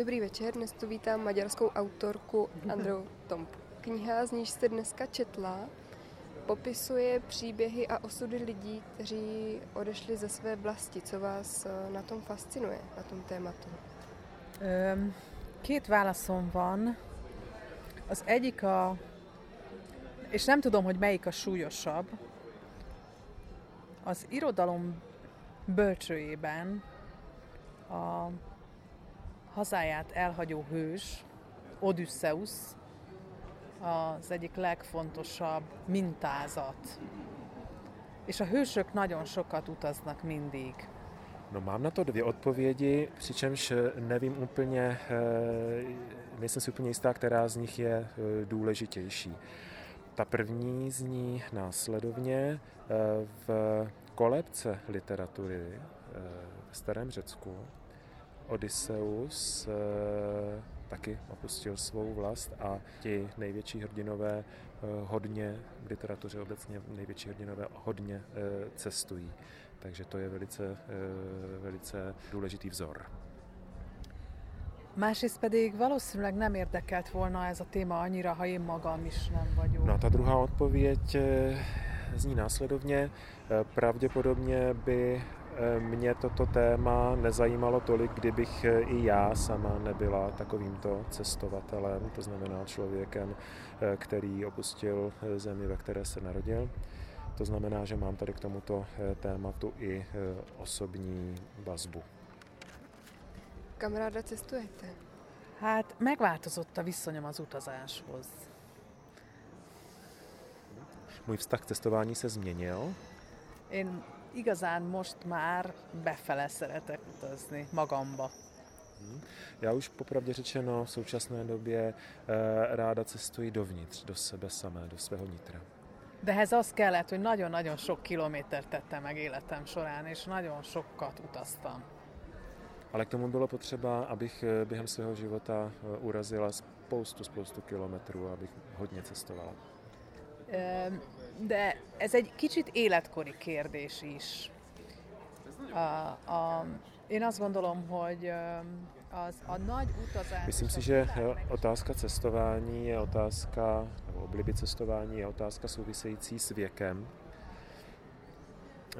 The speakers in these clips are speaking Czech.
Dobrý večer, dnes tu vítám maďarskou autorku Andreu Tompu. Kniha, z níž jste dneska četla, popisuje příběhy a osudy lidí, kteří odešli ze své vlasti. Co vás eh, na tom fascinuje, na tom tématu? Két válaszom van. Az egyik a, és nem tudom, hogy melyik a súlyosabb, az irodalom bölcsőjében a hazáját elhagyó hős, Odysseus, az egyik legfontosabb mintázat. És a hősök nagyon sokat utaznak mindig. No mám na to dvě odpovědi, přičemž nevím úplně, nejsem si úplně jistá, která z nich je důležitější. Ta první zní následovně v kolebce literatury v Starém Řecku Odysseus eh, taky opustil svou vlast a ti největší hrdinové eh, hodně v literatuře obecně největší hrdinové hodně eh, cestují. Takže to je velice, velice důležitý vzor. Másrészt pedig valószínűleg nem érdekelt volna ez a téma annyira, ha én magam is nem vagyok. No ta druhá odpověď zní následovně. Pravděpodobně by mě toto téma nezajímalo tolik, kdybych i já sama nebyla takovýmto cestovatelem, to znamená člověkem, který opustil zemi, ve které se narodil. To znamená, že mám tady k tomuto tématu i osobní vazbu. Kam ráda cestujete? Hát megváltozott a viszonyom az utazáshoz. Můj vztah k cestování se změnil. Én igazán most már befele szeretek utazni, magamba. Hmm. Já už popravdě řečeno v současné době eh, ráda cestuji dovnitř, do sebe samé, do svého nitra. De ehhez az kellett, hogy nagyon-nagyon sok kilométert tettem meg életem során, és nagyon sokat utaztam. Ale k tomu bylo potřeba, abych eh, během svého života eh, urazila spoustu, spoustu kilometrů, abych hodně cestovala. De ez egy kicsit életkori kérdés is. A, a, én azt gondolom, hogy az, a nagy utazás... Myslím si, že otázka cestování je otázka, nebo obliby cestování je otázka související s věkem.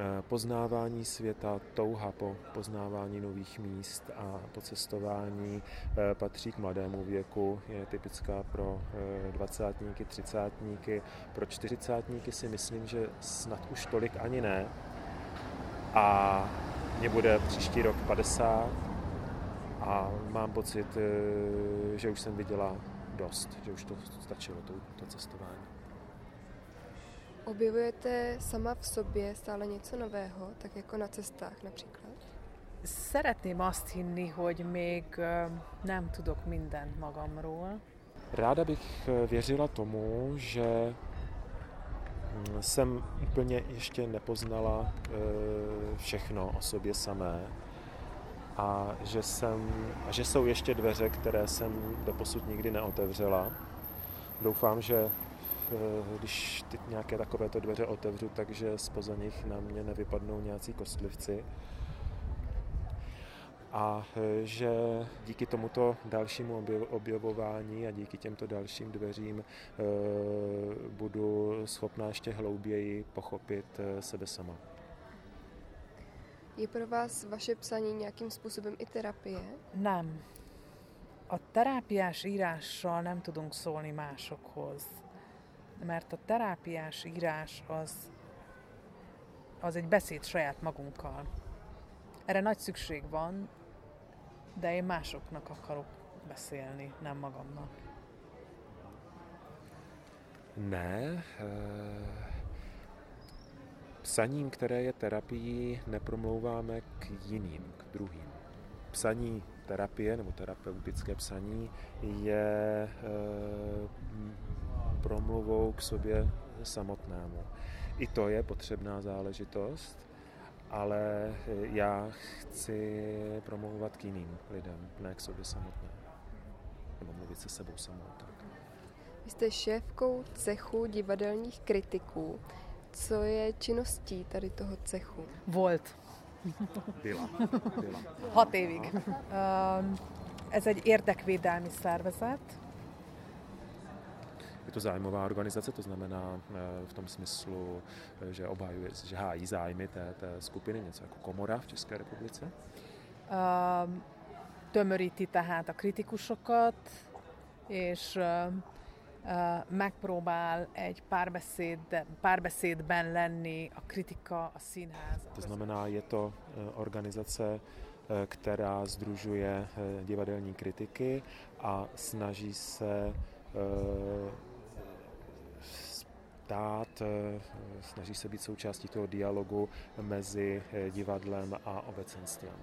Eh, poznávání světa, touha po poznávání nových míst a po cestování eh, patří k mladému věku, je typická pro eh, dvacátníky, třicátníky. Pro čtyřicátníky si myslím, že snad už tolik ani ne. A mě bude příští rok 50 a mám pocit, že už jsem viděla dost, že už to stačilo, to, to cestování. Objevujete sama v sobě stále něco nového, tak jako na cestách například? Szeretném azt hinni, hogy még nem tudok mindent magamról. Ráda bych věřila tomu, že mm, jsem úplně ještě nepoznala všechno o sobě samé a že, jsem, a že jsou ještě dveře, které jsem doposud nikdy neotevřela. Doufám, že když ty nějaké takovéto dveře otevřu, takže spoza nich na mě nevypadnou nějací kostlivci. A eh, že díky tomuto dalšímu objevování a díky těmto dalším dveřím eh, budu schopná ještě hlouběji pochopit sebe sama. Je pro vás vaše psaní nějakým způsobem i terapie? Nem. A terápiás írással nem tudunk szólni másokhoz. Mert a terápiás írás az, az egy beszéd saját magunkkal. Erre nagy szükség van, de én másoknak akarok beszélni, nem magamnak. Ne. Psaním, které je terapií, nepromlouváme k jiným, k druhým. Psaní terapie nebo terapeutické psaní je promluvou k sobě samotnému. I to je potřebná záležitost, ale já chci promlouvat k jiným lidem, ne k sobě samotnému. Nebo mluvit se sebou samou. Tak. Vy jste šéfkou cechu divadelních kritiků. Co je činností tady toho cechu? Volt. Byla. Byla. Hat évig. Um, Ez egy érdekvédelmi szervezet. Je to zájmová organizace, to znamená v tom smyslu, že obhajuje, že hájí zájmy té, té skupiny, něco jako komora v České republice. Um, tömöríti tehát a kritikusokat, és uh, megpróbál egy párbeszéd, párbeszédben lenni a kritika, a színház. To znamená, je to organizace, která združuje divadelní kritiky a snaží se stát, snaží se být součástí toho dialogu mezi divadlem a obecenstvem.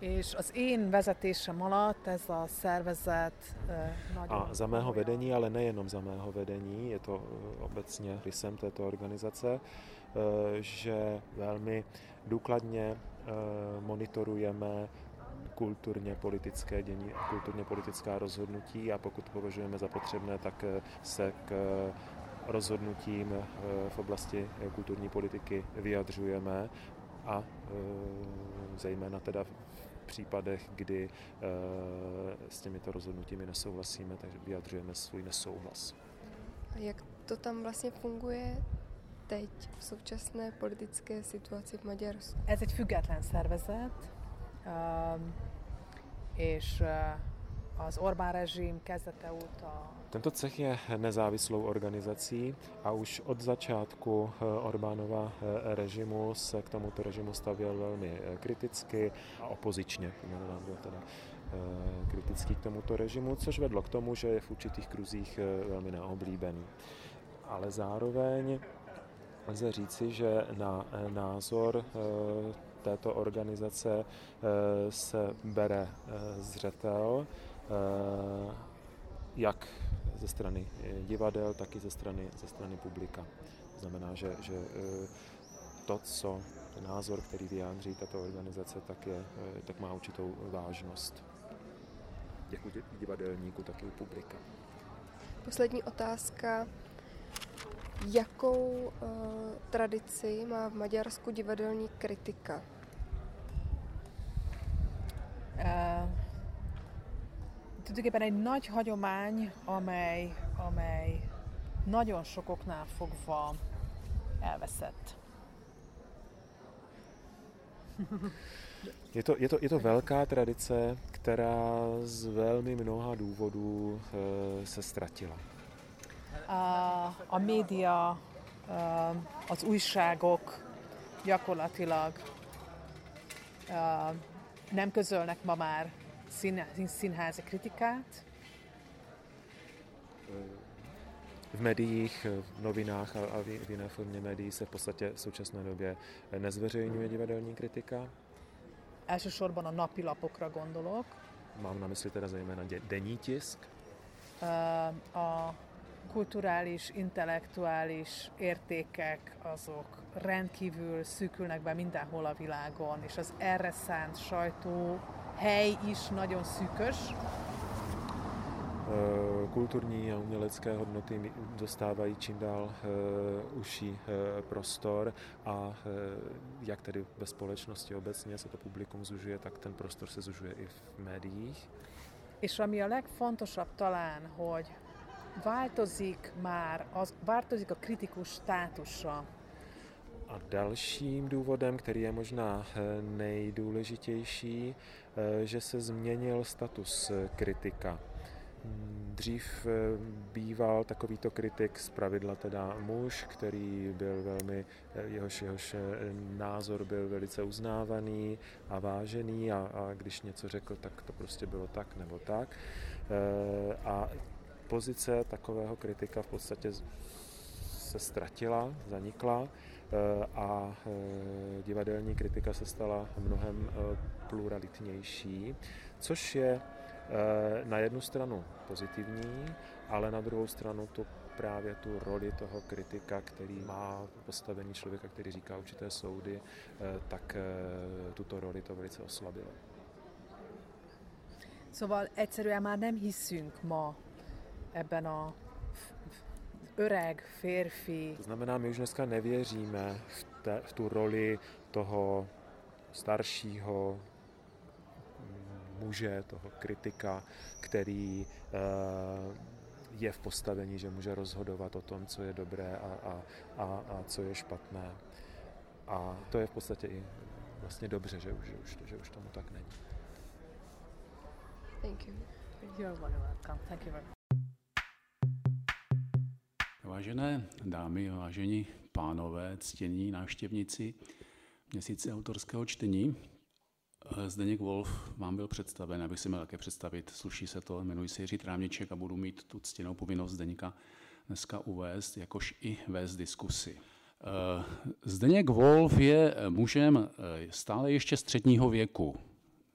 És az én vezetésem alatt ez a szervezet nagyon... A za mého vedení, ale nejenom za mého vedení, je to obecně rysem této organizace, že velmi důkladně monitorujeme kulturně politické dění a kulturně politická rozhodnutí a pokud považujeme za potřebné, tak se k rozhodnutím v oblasti kulturní politiky vyjadřujeme a zejména teda případech, kdy eh, s těmito rozhodnutími nesouhlasíme, takže vyjadřujeme svůj nesouhlas. A jak to tam vlastně funguje teď v současné politické situaci v Maďarsku? Ez egy független szervezet, és uh, az Orbán rezsim kezdete óta tento cech je nezávislou organizací a už od začátku eh, Orbánova eh, režimu se k tomuto režimu stavěl velmi eh, kriticky a opozičně, byl teda kritický k tomuto režimu, což vedlo k tomu, že je v určitých kruzích velmi neoblíbený. Ale zároveň lze říci, že na názor této organizace se bere zřetel, jak ze strany eh, divadel, tak i ze strany, ze strany publika. To znamená, že, že eh, to, co ten názor, který vyjádří tato organizace, tak, je, eh, tak má určitou vážnost. Jak u divadelníku, tak i u publika. Poslední otázka. Jakou uh, tradici má v Maďarsku divadelní kritika? Uh, tulajdonképpen egy nagy hagyomány, amely, amely nagyon sokoknál fogva elveszett. Je to, je, to, je to velká tradice, která z velmi mnoha důvodů e, se ztratila. A, a média, az újságok gyakorlatilag nem közölnek ma már színházi kritikát. V médiích, v novinách a v jiné formě médií se v podstatě v současné době nezveřejňuje divadelní kritika. Elsősorban a napilapokra gondolok. Mám na mysli teda zejména denní tisk. A kulturális, intellektuális értékek azok rendkívül szűkülnek be mindenhol a világon, és az erre szánt sajtó hely is nagyon szűkös. Kulturní a umělecké hodnoty dostávají čím dál užší prostor a jak tedy ve společnosti obecně se to publikum zužuje, tak ten prostor se zužuje i v médiích. És ami a legfontosabb talán, hogy változik már, az, változik a kritikus státusa a dalším důvodem, který je možná nejdůležitější, Eh, že se změnil status eh, kritika. Hmm, dřív eh, býval takovýto kritik z pravidla teda muž, který byl velmi, jehož, jehož názor byl velice uznávaný a vážený a, a když něco řekl, tak to prostě bylo tak nebo tak. A pozice takového kritika v podstatě se ztratila, zanikla Eh, a eh, divadelní kritika se stala mnohem eh, pluralitnější, což je na jednu stranu pozitivní, ale na druhou stranu to právě tu roli toho kritika, který má postavení člověka, který říká určité soudy, tak tuto roli to velice oslabilo. Szóval egyszerűen már nem hiszünk ma ebben a öreg férfi. To znamená, my už dneska nevěříme v, te, v tu roli toho staršího, muže, toho kritika, který je v postavení, že může rozhodovat o tom, co je dobré a, a, a, a co je špatné. A to je v podstatě i vlastně dobře, že už, že už, že už tomu tak není. Thank you. You're welcome. Thank you very much. Vážené dámy, vážení pánové, ctění návštěvníci měsíce autorského čtení, Zdeněk Wolf vám byl představen, abych si měl také představit, sluší se to, jmenuji se Jiří Trámniček a budu mít tu ctěnou povinnost Zdeňka dneska uvést, jakož i vést diskusy. Eh, Zdeněk Wolf je mužem eh, stále ještě středního věku,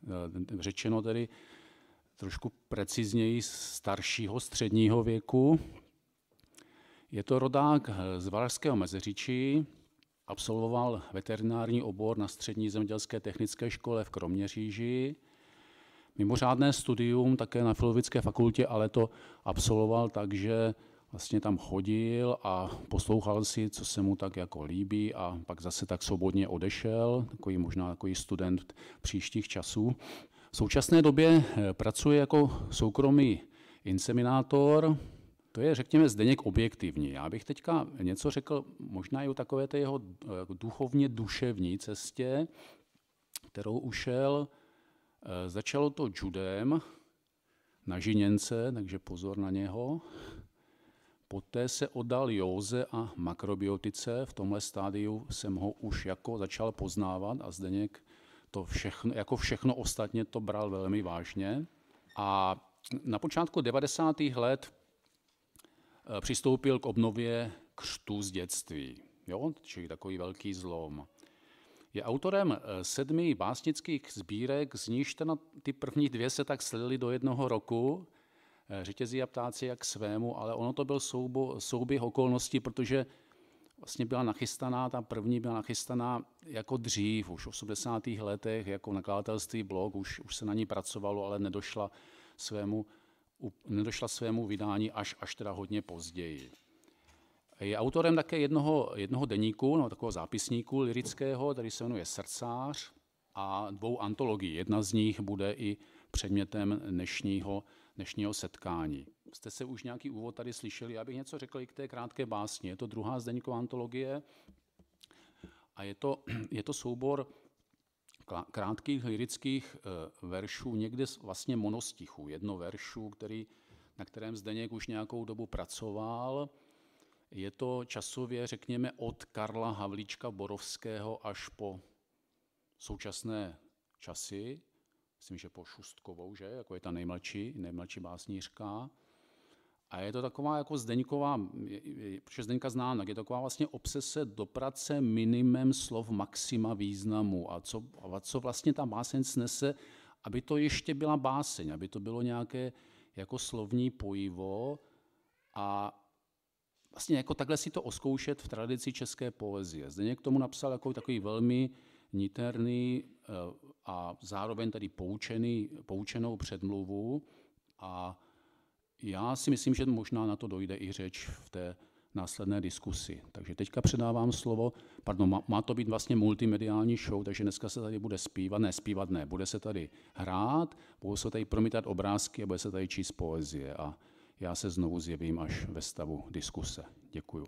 eh, řečeno tedy trošku precizněji staršího středního věku. Je to rodák z Valašského Mezeříčí, absolvoval veterinární obor na střední zemědělské technické škole v Kroměříži. Mimořádné studium také na Filozofické fakultě, ale to absolvoval tak, že vlastně tam chodil a poslouchal si, co se mu tak jako líbí a pak zase tak svobodně odešel, takový možná takový student příštích časů. V současné době eh, pracuje jako soukromý inseminátor, to je, řekněme, Zdeněk objektivní. Já bych teďka něco řekl možná i o takové té jeho eh, duchovně duševní cestě, kterou ušel. Eh, začalo to judem na Žiněnce, takže pozor na něho. Poté se oddal józe a makrobiotice. V tomhle stádiu jsem ho už jako začal poznávat a Zdeněk to všechno, jako všechno ostatně to bral velmi vážně. A na počátku 90. let přistoupil k obnově křtu z dětství, jo? čili takový velký zlom. Je autorem eh, sedmi básnických sbírek, z níž ty první dvě se tak slily do jednoho roku, Eh, řetězí a ptáci jak svému, ale ono to byl soubo, souběh okolností, protože vlastně byla nachystaná, ta první byla nachystaná jako dřív, už v 80. letech, jako nakladatelství blog, už, už se na ní pracovalo, ale nedošla svému, nedošla svému vydání až, až teda hodně později. Je autorem také jednoho, jednoho deníku, no, takového zápisníku lirického, který se jmenuje Srdcář a dvou antologií. Jedna z nich bude i předmětem dnešního dnešního setkání. Jste se už nějaký úvod tady slyšeli, já bych něco řekl i k té krátké básni. Je to druhá Zdeňková antologie a je to, je to soubor krátkých lirických eh, veršů, někde vlastně monostichů, jedno veršu, který, na kterém Zdeněk už nějakou dobu pracoval. Je to časově, řekněme, od Karla Havlíčka Borovského až po současné časy myslím, že po Šustkovou, že, jako je ta nejmladší, nejmladší básnířka. A je to taková jako Zdeňková, protože Zdeňka znám, je to taková vlastně obsese do prace minimem slov maxima významu a co, a co vlastně ta báseň snese, aby to ještě byla báseň, aby to bylo nějaké jako slovní pojivo a vlastně jako takhle si to oskoušet v tradici české poezie. Zdeněk k tomu napsal jako takový velmi niterný eh, a zároveň tady poučený, poučenou předmluvu a já si myslím, že možná na to dojde i řeč v té následné diskusi. Takže teďka předávám slovo, pardon, má, má to být vlastně multimediální show, takže dneska se tady bude zpívat, ne zpívat ne, bude se tady hrát, budou se tady promítat obrázky a bude se tady číst poezie a já se znovu zjevím až ve stavu diskuse. Děkuju.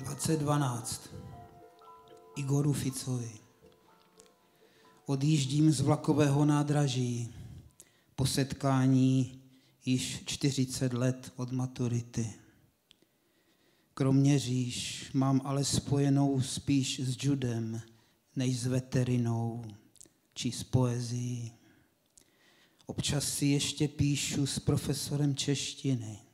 2012. Igoru Ficovi. Odjíždím z vlakového nádraží po setkání již 40 let od maturity. Kroměříž mám ale spojenou spíš s judem, než s veterinou či s poezí. Občas si ještě píšu s profesorem češtiny.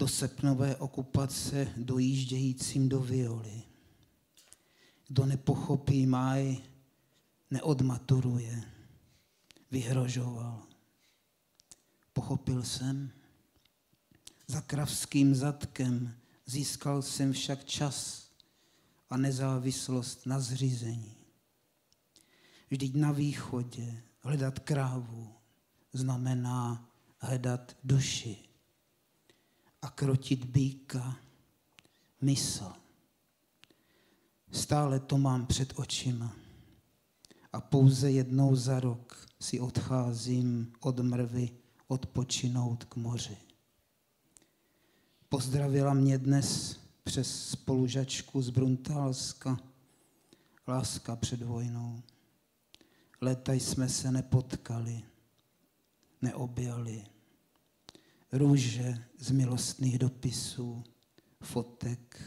Do sepnové okupace dojíždějícím do violy. Kdo nepochopí máj, neodmaturuje. Vyhrožoval. Pochopil jsem. Za kravským zadkem získal jsem však čas a nezávislost na zřízení. Vždyť na východě hledat krávu znamená hledat duši a krotit býka mysl. Stále to mám před očima a pouze jednou za rok si odcházím od mrvy odpočinout k moři. Pozdravila mě dnes přes spolužačku z Bruntálska láska před vojnou. Leta jsme se nepotkali, neobjali. Růže z milostných dopisů, fotek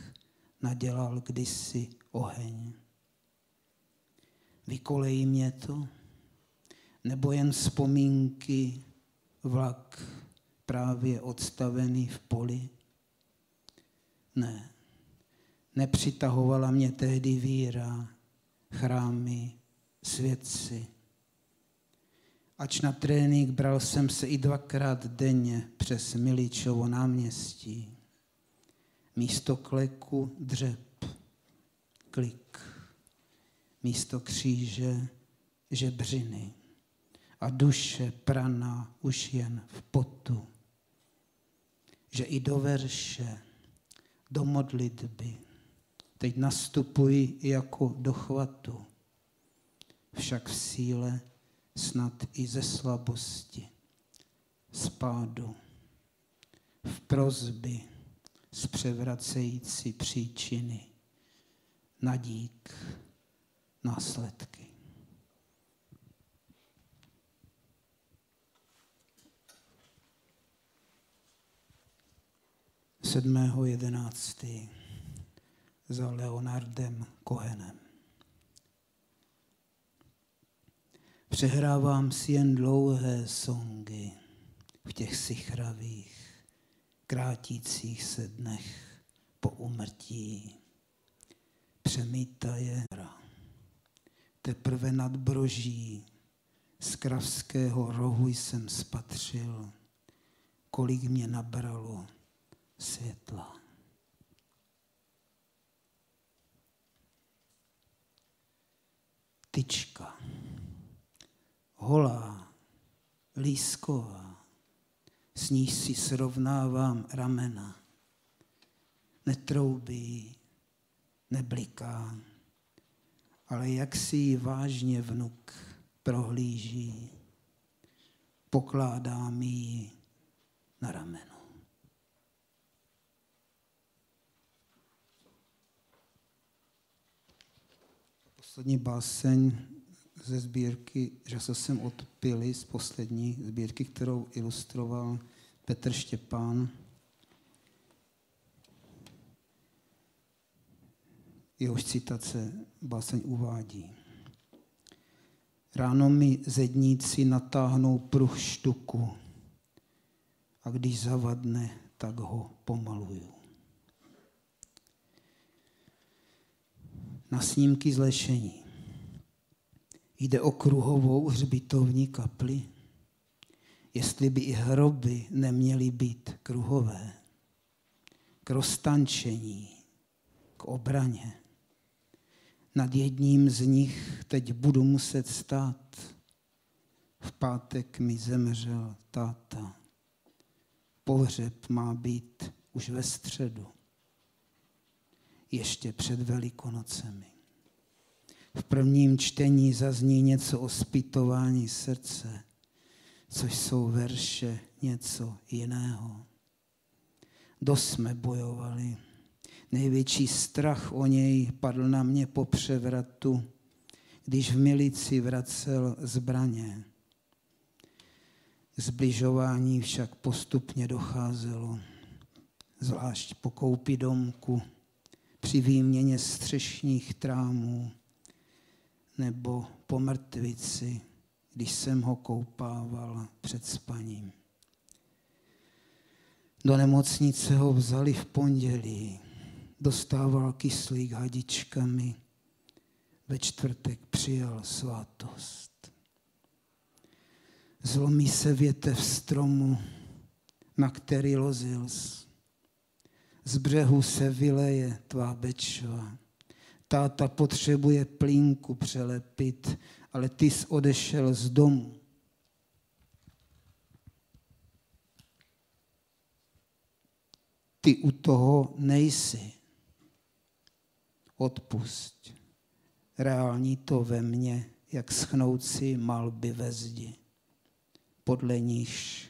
nadělal kdysi oheň. Vykolejí mě to, nebo jen vzpomínky, vlak právě odstavený v poli? Ne, nepřitahovala mě tehdy víra, chrámy, svědci. Ač na trénink bral jsem se i dvakrát denně přes Miličovo náměstí. Místo kleku dřep, klik. Místo kříže žebřiny a duše praná už jen v potu. Že i do verše, do modlitby teď nastupuji jako do chvatu však v síle snad i ze slabosti, spádu, v prozby z převracející příčiny, nadík, následky. Sedmého jedenáctý za Leonardem Kohenem. Přehrávám si jen dlouhé songy v těch sichravých, krátících se dnech po umrtí. Přemítaje teprve nad broží z kravského rohu jsem spatřil, kolik mě nabralo světla. Tyčka holá, lísková, s níž si srovnávám ramena. Netroubí, nebliká, ale jak si ji vážně vnuk prohlíží, pokládá mi ji na rameno. Poslední báseň ze sbírky Řasa jsem od Pily, z poslední sbírky, kterou ilustroval Petr Štěpán. Jehož citace báseň uvádí. Ráno mi zedníci natáhnou pruh štuku a když zavadne, tak ho pomaluju. Na snímky zlešení. Jde o kruhovou hřbitovní kapli. Jestli by i hroby neměly být kruhové, k roztančení, k obraně. Nad jedním z nich teď budu muset stát. V pátek mi zemřel táta. Pohřeb má být už ve středu, ještě před Velikonocemi. V prvním čtení zazní něco o spytování srdce, což jsou verše něco jiného. Dost jsme bojovali, Největší strach o něj padl na mě po převratu, když v milici vracel zbraně. Zbližování však postupně docházelo, zvlášť po koupi domku, při výměně střešních trámů nebo po mrtvici, když jsem ho koupával před spaním. Do nemocnice ho vzali v pondělí, dostával kyslík hadičkami, ve čtvrtek přijal svátost. Zlomí se větev stromu, na který lozil z břehu se vyleje tvá bečva. Táta potřebuje plínku přelepit, ale ty jsi odešel z domu. Ty u toho nejsi. Odpusť. Reální to ve mně, jak schnoucí malby ve zdi. Podle níž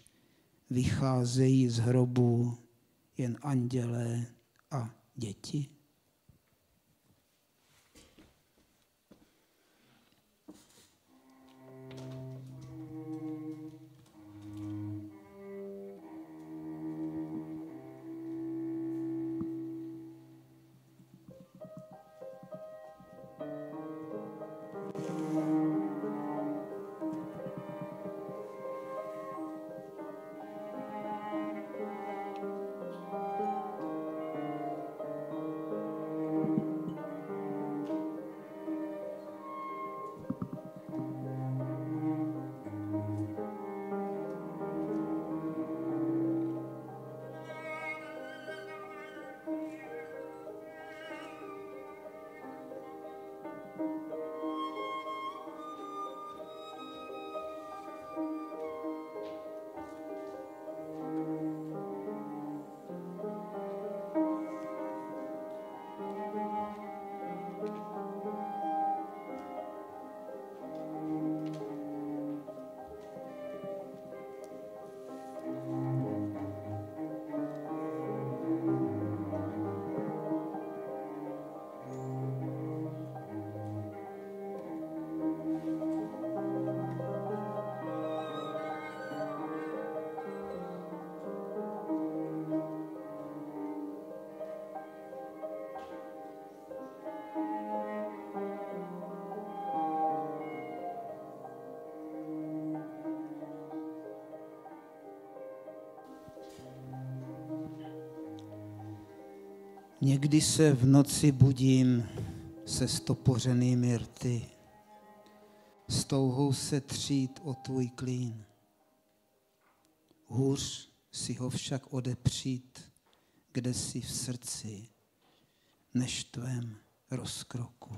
vycházejí z hrobů jen andělé a děti? Někdy se v noci budím se stopořenými rty, s touhou se třít o tvůj klín. Hůř si ho však odepřít, kde si v srdci, než tvém rozkroku.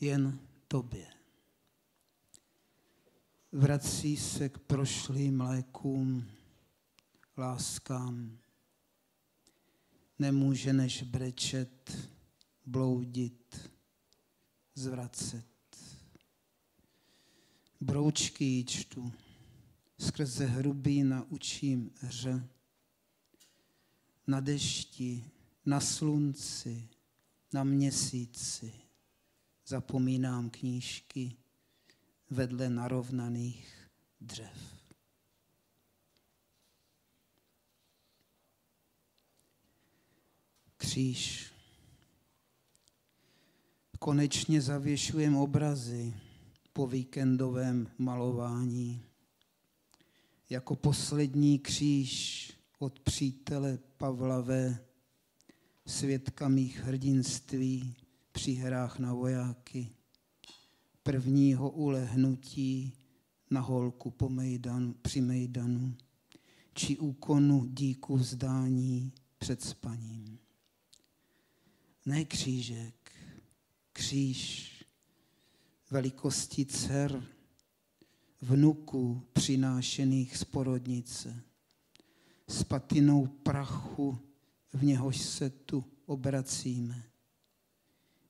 Jen tobě. Vrací se k prošlým lékům láskám. Nemůže než brečet, bloudit, zvracet. Broučky čtu, skrze hrubý naučím hře. Na dešti, na slunci, na měsíci zapomínám knížky vedle narovnaných dřev. Kříž. Konečně zavěšujem obrazy po víkendovém malování. Jako poslední kříž od přítele Pavla V. Svědka mých hrdinství při hrách na vojáky. Prvního ulehnutí na holku po Mejdanu, při Mejdanu, či úkonu díku vzdání před spaním ne křížek, kříž velikosti dcer, vnuků přinášených z porodnice, s patinou prachu, v něhož se tu obracíme,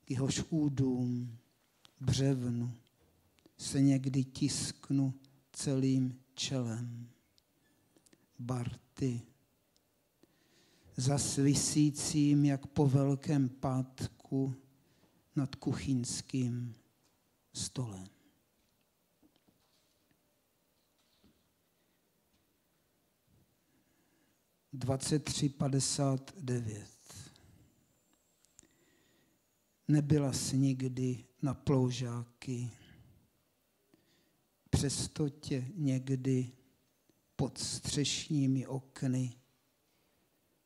k jehož údům, břevnu se někdy tisknu celým čelem. Barty, zasvisícím jak po velkém pátku nad kuchyňským stolem. Dvacet tři padesát devět. Nebyla jsi nikdy na ploužáky, přesto tě někdy pod střešními okny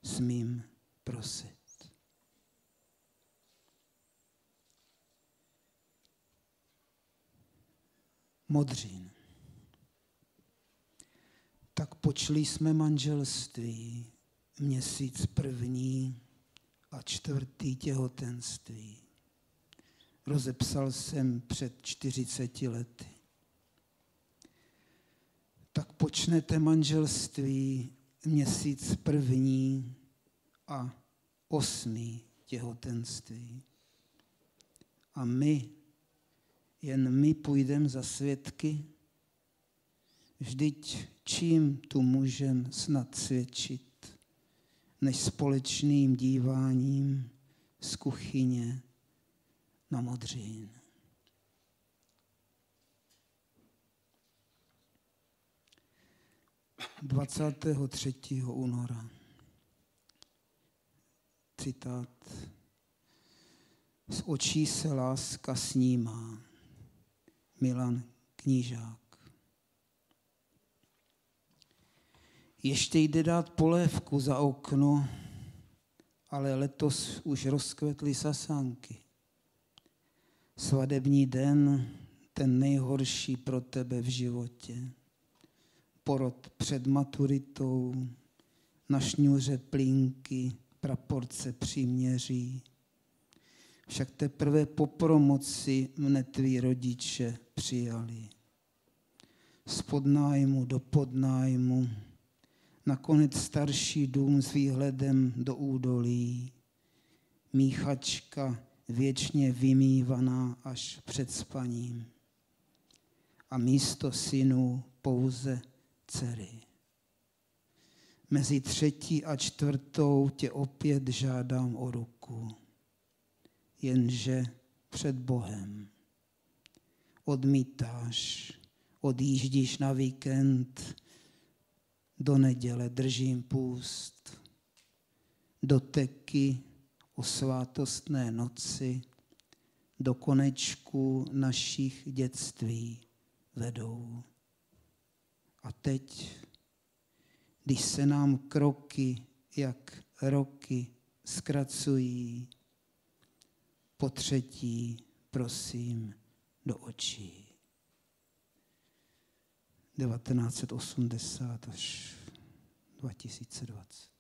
smím prosit. Modřín. Tak počli jsme manželství, měsíc první a čtvrtý těhotenství. Rozepsal jsem před 40 lety. Tak počnete manželství měsíc první a osmý těhotenství. A my, jen my půjdeme za svědky, vždyť čím tu můžem snad svědčit, než společným díváním z kuchyně na modřín. 23. února. Citát. Z očí se láska snímá. Milan Knížák. Ještě jde dát polévku za okno, ale letos už rozkvetly sasánky. Svadební den, ten nejhorší pro tebe v životě porod před maturitou, na šňůře plínky, praporce příměří. Však teprve po promoci mne tví rodiče přijali. Z podnájmu do podnájmu, nakonec starší dům s výhledem do údolí. Míchačka věčně vymývaná až před spaním. A místo synů pouze dcery. Mezi třetí a čtvrtou tě opět žádám o ruku, jenže před Bohem odmítáš, odjíždíš na víkend, do neděle držím půst, do teky o svátostné noci, do konečku našich dětství vedou. A teď, když se nám kroky jak roky zkracují, po třetí, prosím, do očí. 1980 až 2020.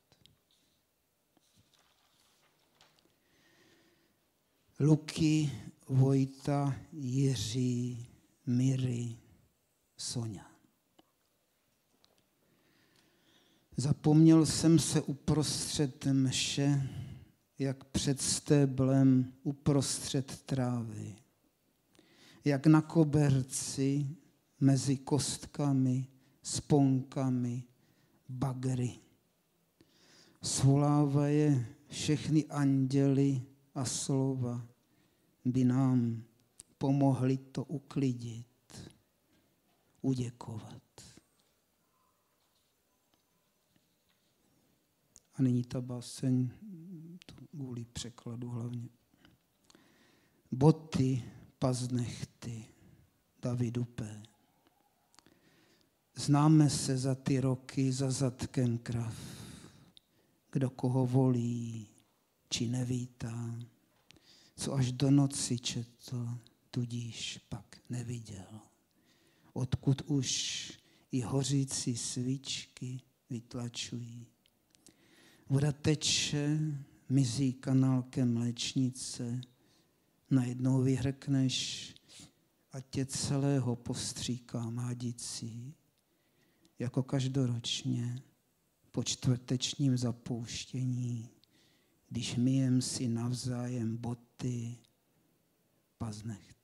Luky, Vojta, Jiří, Miry, Sonia. Zapomněl jsem se uprostřed mše, jak před stéblem uprostřed trávy. Jak na koberci mezi kostkami, sponkami, bagry. Svolávaje všechny anděly a slova by nám pomohli to uklidit, uděkovat. A nyní ta báseň, kvůli překladu hlavně. Boty, paznechty, Davidu P. Známe se za ty roky za zadkem krav, kdo koho volí, či nevítá, co až do noci četl, tudíž pak neviděl. Odkud už i hořící svíčky vytlačují Voda teče, mizí kanálkem mléčnice, najednou vyhrkneš a tě celého postříká mádicí, jako každoročně po čtvrtečním zapouštění, když myjem si navzájem boty, paznech.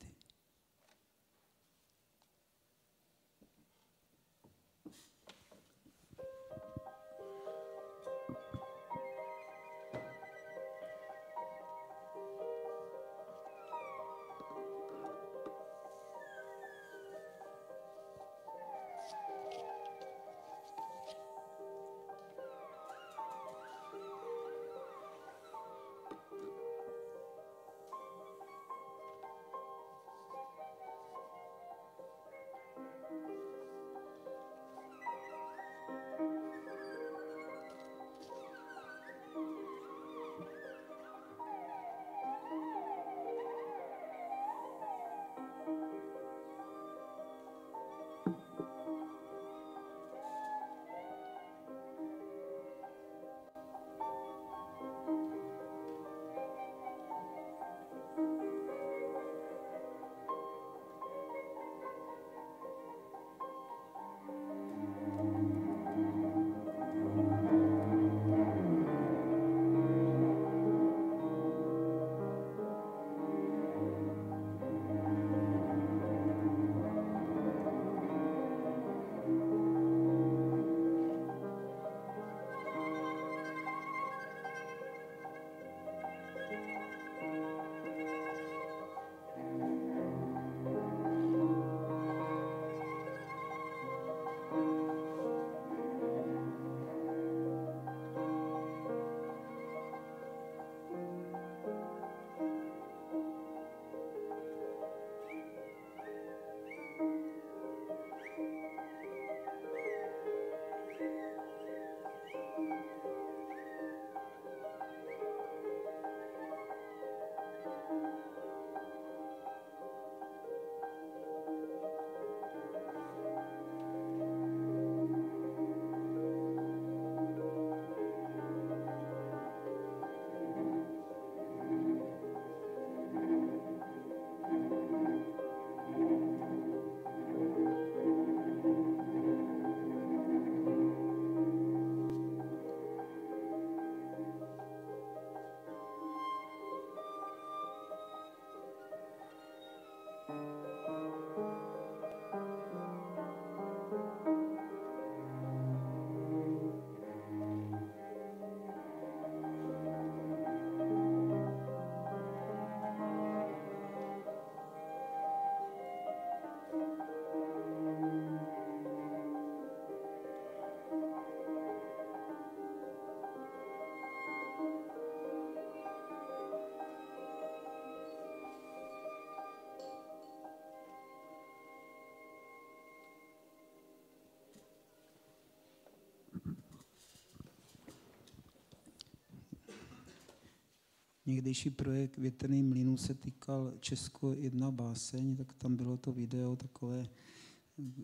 Někdejší projekt Větrný mlínů se týkal Česko jedna báseň, tak tam bylo to video takové,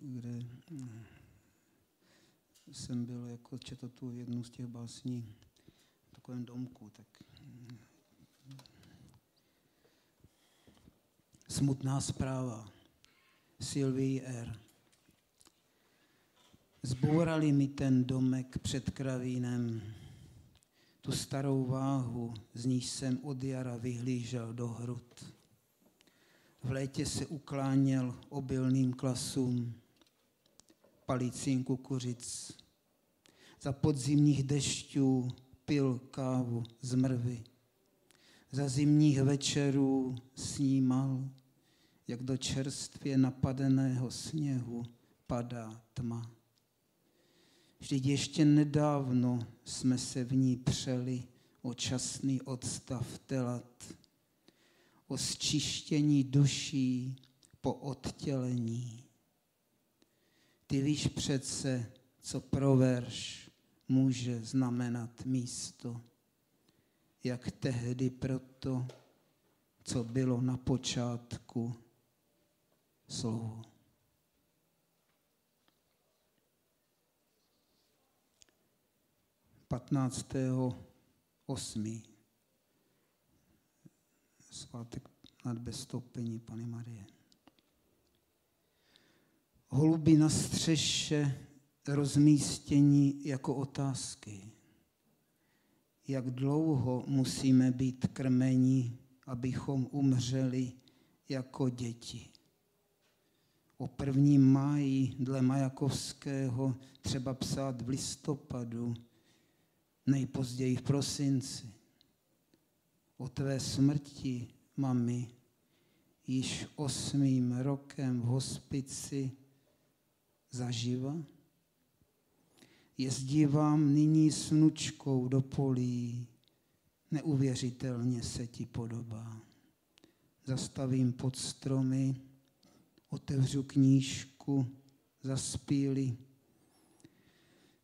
kde jsem byl jako četl tu jednu z těch básní v takovém domku, tak smutná zpráva. Sylvie R. Zbourali mi ten domek před kravínem, tu starou váhu, z níž jsem od jara vyhlížel do hrud. V létě se ukláněl obilným klasům, palicím kukuřic. Za podzimních dešťů pil kávu z mrvy. Za zimních večerů snímal, jak do čerstvě napadeného sněhu padá tma. Vždyť ještě nedávno jsme se v ní přeli o časný odstav telat, o zčištění duší po odtělení. Ty víš přece, co pro verš může znamenat místo, jak tehdy proto, co bylo na počátku slovo. Patnáctého osmý svátek nad bezstoupení Pany Marie. Holuby na střeše rozmístění jako otázky. Jak dlouho musíme být krmení, abychom umřeli jako děti? O prvním máji dle Majakovského třeba psát v listopadu, nejpozději v prosinci. O tvé smrti, mami, již osmým rokem v hospici zaživa? Jezdívám nyní s vnučkou do polí, neuvěřitelně se ti podobá. Zastavím pod stromy, otevřu knížku, zaspíli.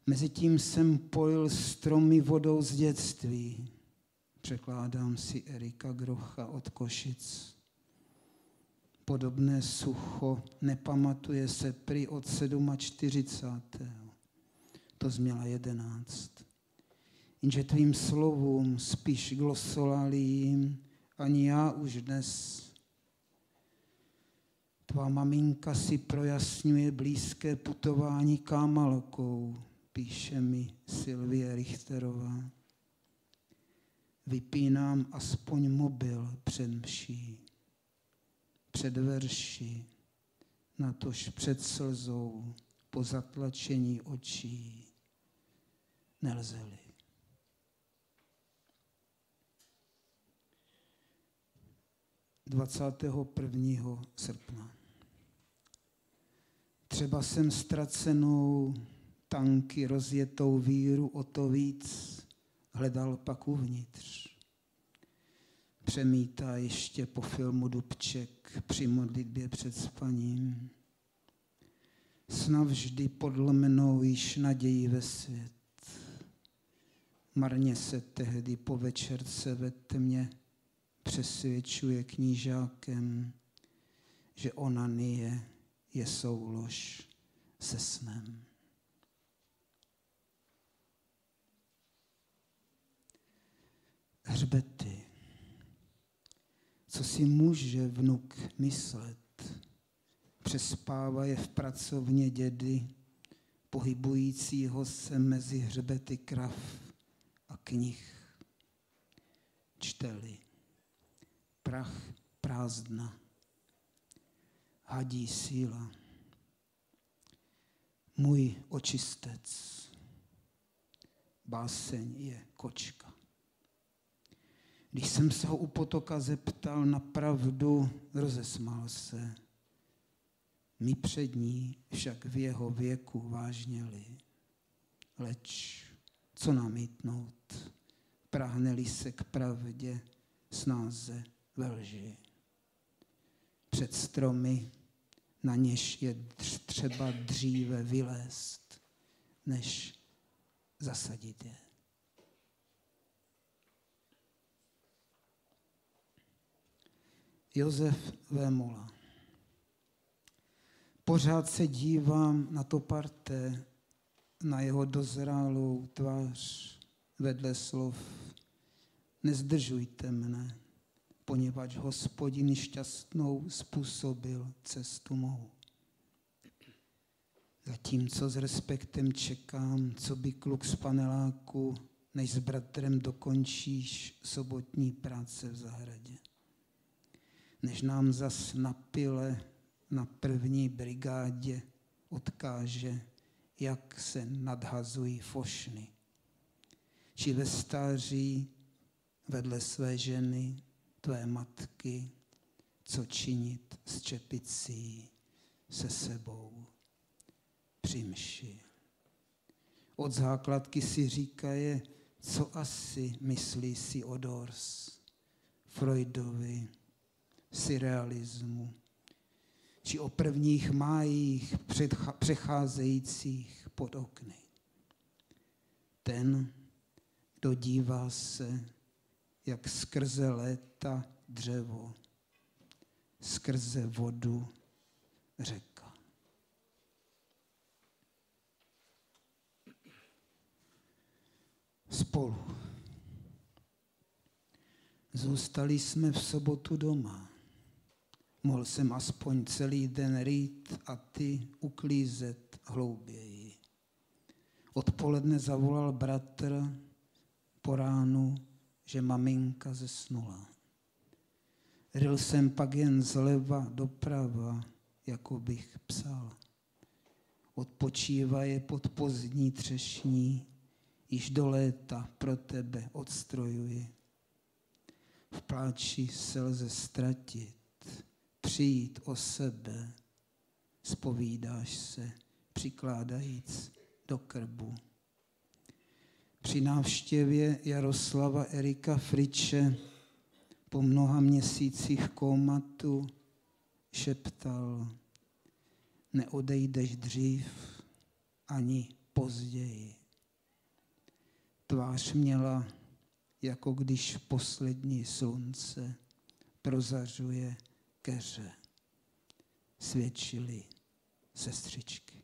Mezitím jsem pojil stromy vodou z dětství. Překládám si Erika Grocha od Košic. Podobné sucho nepamatuje se prý od 47 to změla jedenáct. Jenže tvým slovům, spíš glosolalím, ani já už dnes. Tvá maminka si projasňuje blízké putování kámalkou, píše mi Silvie Richterová. Vypínám aspoň mobil před mší, před verši, natož před slzou, po zatlačení očí nelze-li. Dvacátého prvního srpna. Třeba jsem ztracenou tanky rozjetou víru o to víc hledal pak uvnitř. Přemítá ještě po filmu Dubček při modlitbě před spaním. Snad vždy podlomenou již naději ve svět. Marně se tehdy po večerce ve tmě přesvědčuje knížákem, že ona nie je soulož se snem. Hřbety. Co si může vnuk myslet? Přespává je v pracovně dědy, pohybujícího se mezi hřbety krav a knih čteli. Prach prázdna, hadí síla. Můj očistec, báseň je kočka. Když jsem se ho u potoka zeptal na pravdu, rozesmál se. My přední však v jeho věku vážněli. Leč co namítnout. Prahneli se k pravdě snáze ve lži. Před stromy, na něž je třeba dříve vylézt, než zasadit je. Josef Vémola. Pořád se dívám na to parté, na jeho dozrálou tvář vedle slov. Nezdržujte mne, poněvadž hospodin šťastnou způsobil cestu mou. Zatímco s respektem čekám, co by kluk z paneláku, než s bratrem dokončíš sobotní práce v zahradě. Než nám zas napile na první brigádě odkáže, jak se nadhazují fošny. Či ve stáří vedle své ženy, tvé matky, co činit s čepicí se sebou při mši. Od základky si říkaje, co asi myslí si o Dors, Freudovi, surrealismu, či o prvních májích přecházejících pod okny. Ten, kdo dívá se, jak skrze léta dřevo, skrze vodu řeka. Spolu. Zůstali jsme v sobotu doma. Mohl jsem aspoň celý den rýt a ty uklízet hlouběji. Odpoledne zavolal bratr po ránu, že maminka zesnula. Ryl jsem pak jen zleva doprava, jako bych psal. Odpočívaje pod pozdní třešní, již do léta pro tebe odstrojuji. V pláči se lze ztratit, přijít o sebe, spovídáš se, přikládajíc do krbu. Při návštěvě Jaroslava Erika Friče po mnoha měsících komatu šeptal, neodejdeš dřív ani později. Tvář měla, jako když poslední slunce prozařuje keře. Svědčili sestřičky.